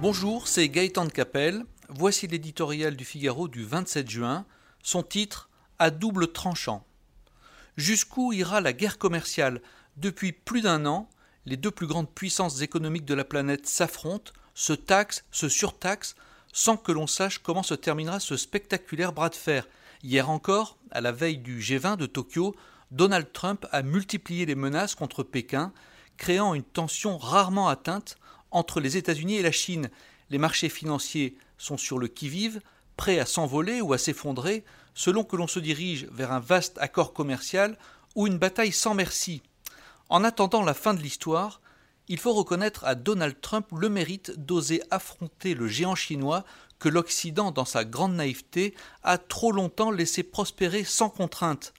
Bonjour, c'est Gaëtan de Capelle. Voici l'éditorial du Figaro du 27 juin. Son titre À double tranchant. Jusqu'où ira la guerre commerciale? Depuis plus d'un an, les deux plus grandes puissances économiques de la planète s'affrontent, se taxent, se surtaxent, sans que l'on sache comment se terminera ce spectaculaire bras de fer. Hier encore, à la veille du G20 de Tokyo, Donald Trump a multiplié les menaces contre Pékin, créant une tension rarement atteinte entre les États-Unis et la Chine. Les marchés financiers sont sur le qui-vive, prêts à s'envoler ou à s'effondrer, selon que l'on se dirige vers un vaste accord commercial ou une bataille sans merci. En attendant la fin de l'histoire, il faut reconnaître à Donald Trump le mérite d'oser affronter le géant chinois que l'Occident, dans sa grande naïveté, a trop longtemps laissé prospérer sans contrainte.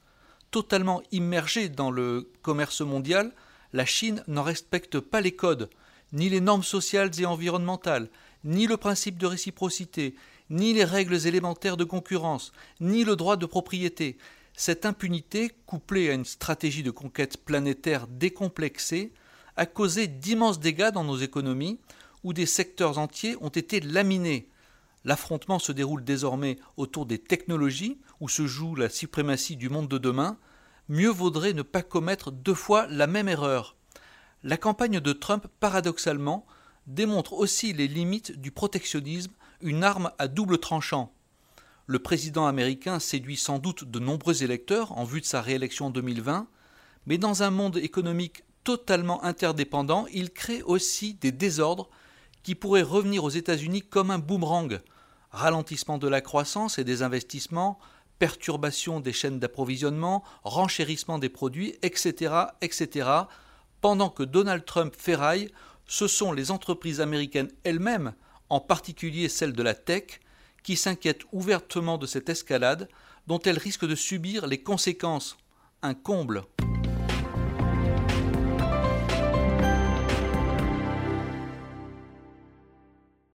Totalement immergée dans le commerce mondial, la Chine n'en respecte pas les codes ni les normes sociales et environnementales, ni le principe de réciprocité, ni les règles élémentaires de concurrence, ni le droit de propriété. Cette impunité, couplée à une stratégie de conquête planétaire décomplexée, a causé d'immenses dégâts dans nos économies, où des secteurs entiers ont été laminés. L'affrontement se déroule désormais autour des technologies, où se joue la suprématie du monde de demain. Mieux vaudrait ne pas commettre deux fois la même erreur. La campagne de Trump, paradoxalement, démontre aussi les limites du protectionnisme, une arme à double tranchant. Le président américain séduit sans doute de nombreux électeurs en vue de sa réélection en 2020, mais dans un monde économique totalement interdépendant, il crée aussi des désordres qui pourraient revenir aux États-Unis comme un boomerang. Ralentissement de la croissance et des investissements, perturbation des chaînes d'approvisionnement, renchérissement des produits, etc., etc., pendant que Donald Trump ferraille, ce sont les entreprises américaines elles-mêmes, en particulier celles de la tech, qui s'inquiètent ouvertement de cette escalade dont elles risquent de subir les conséquences. Un comble.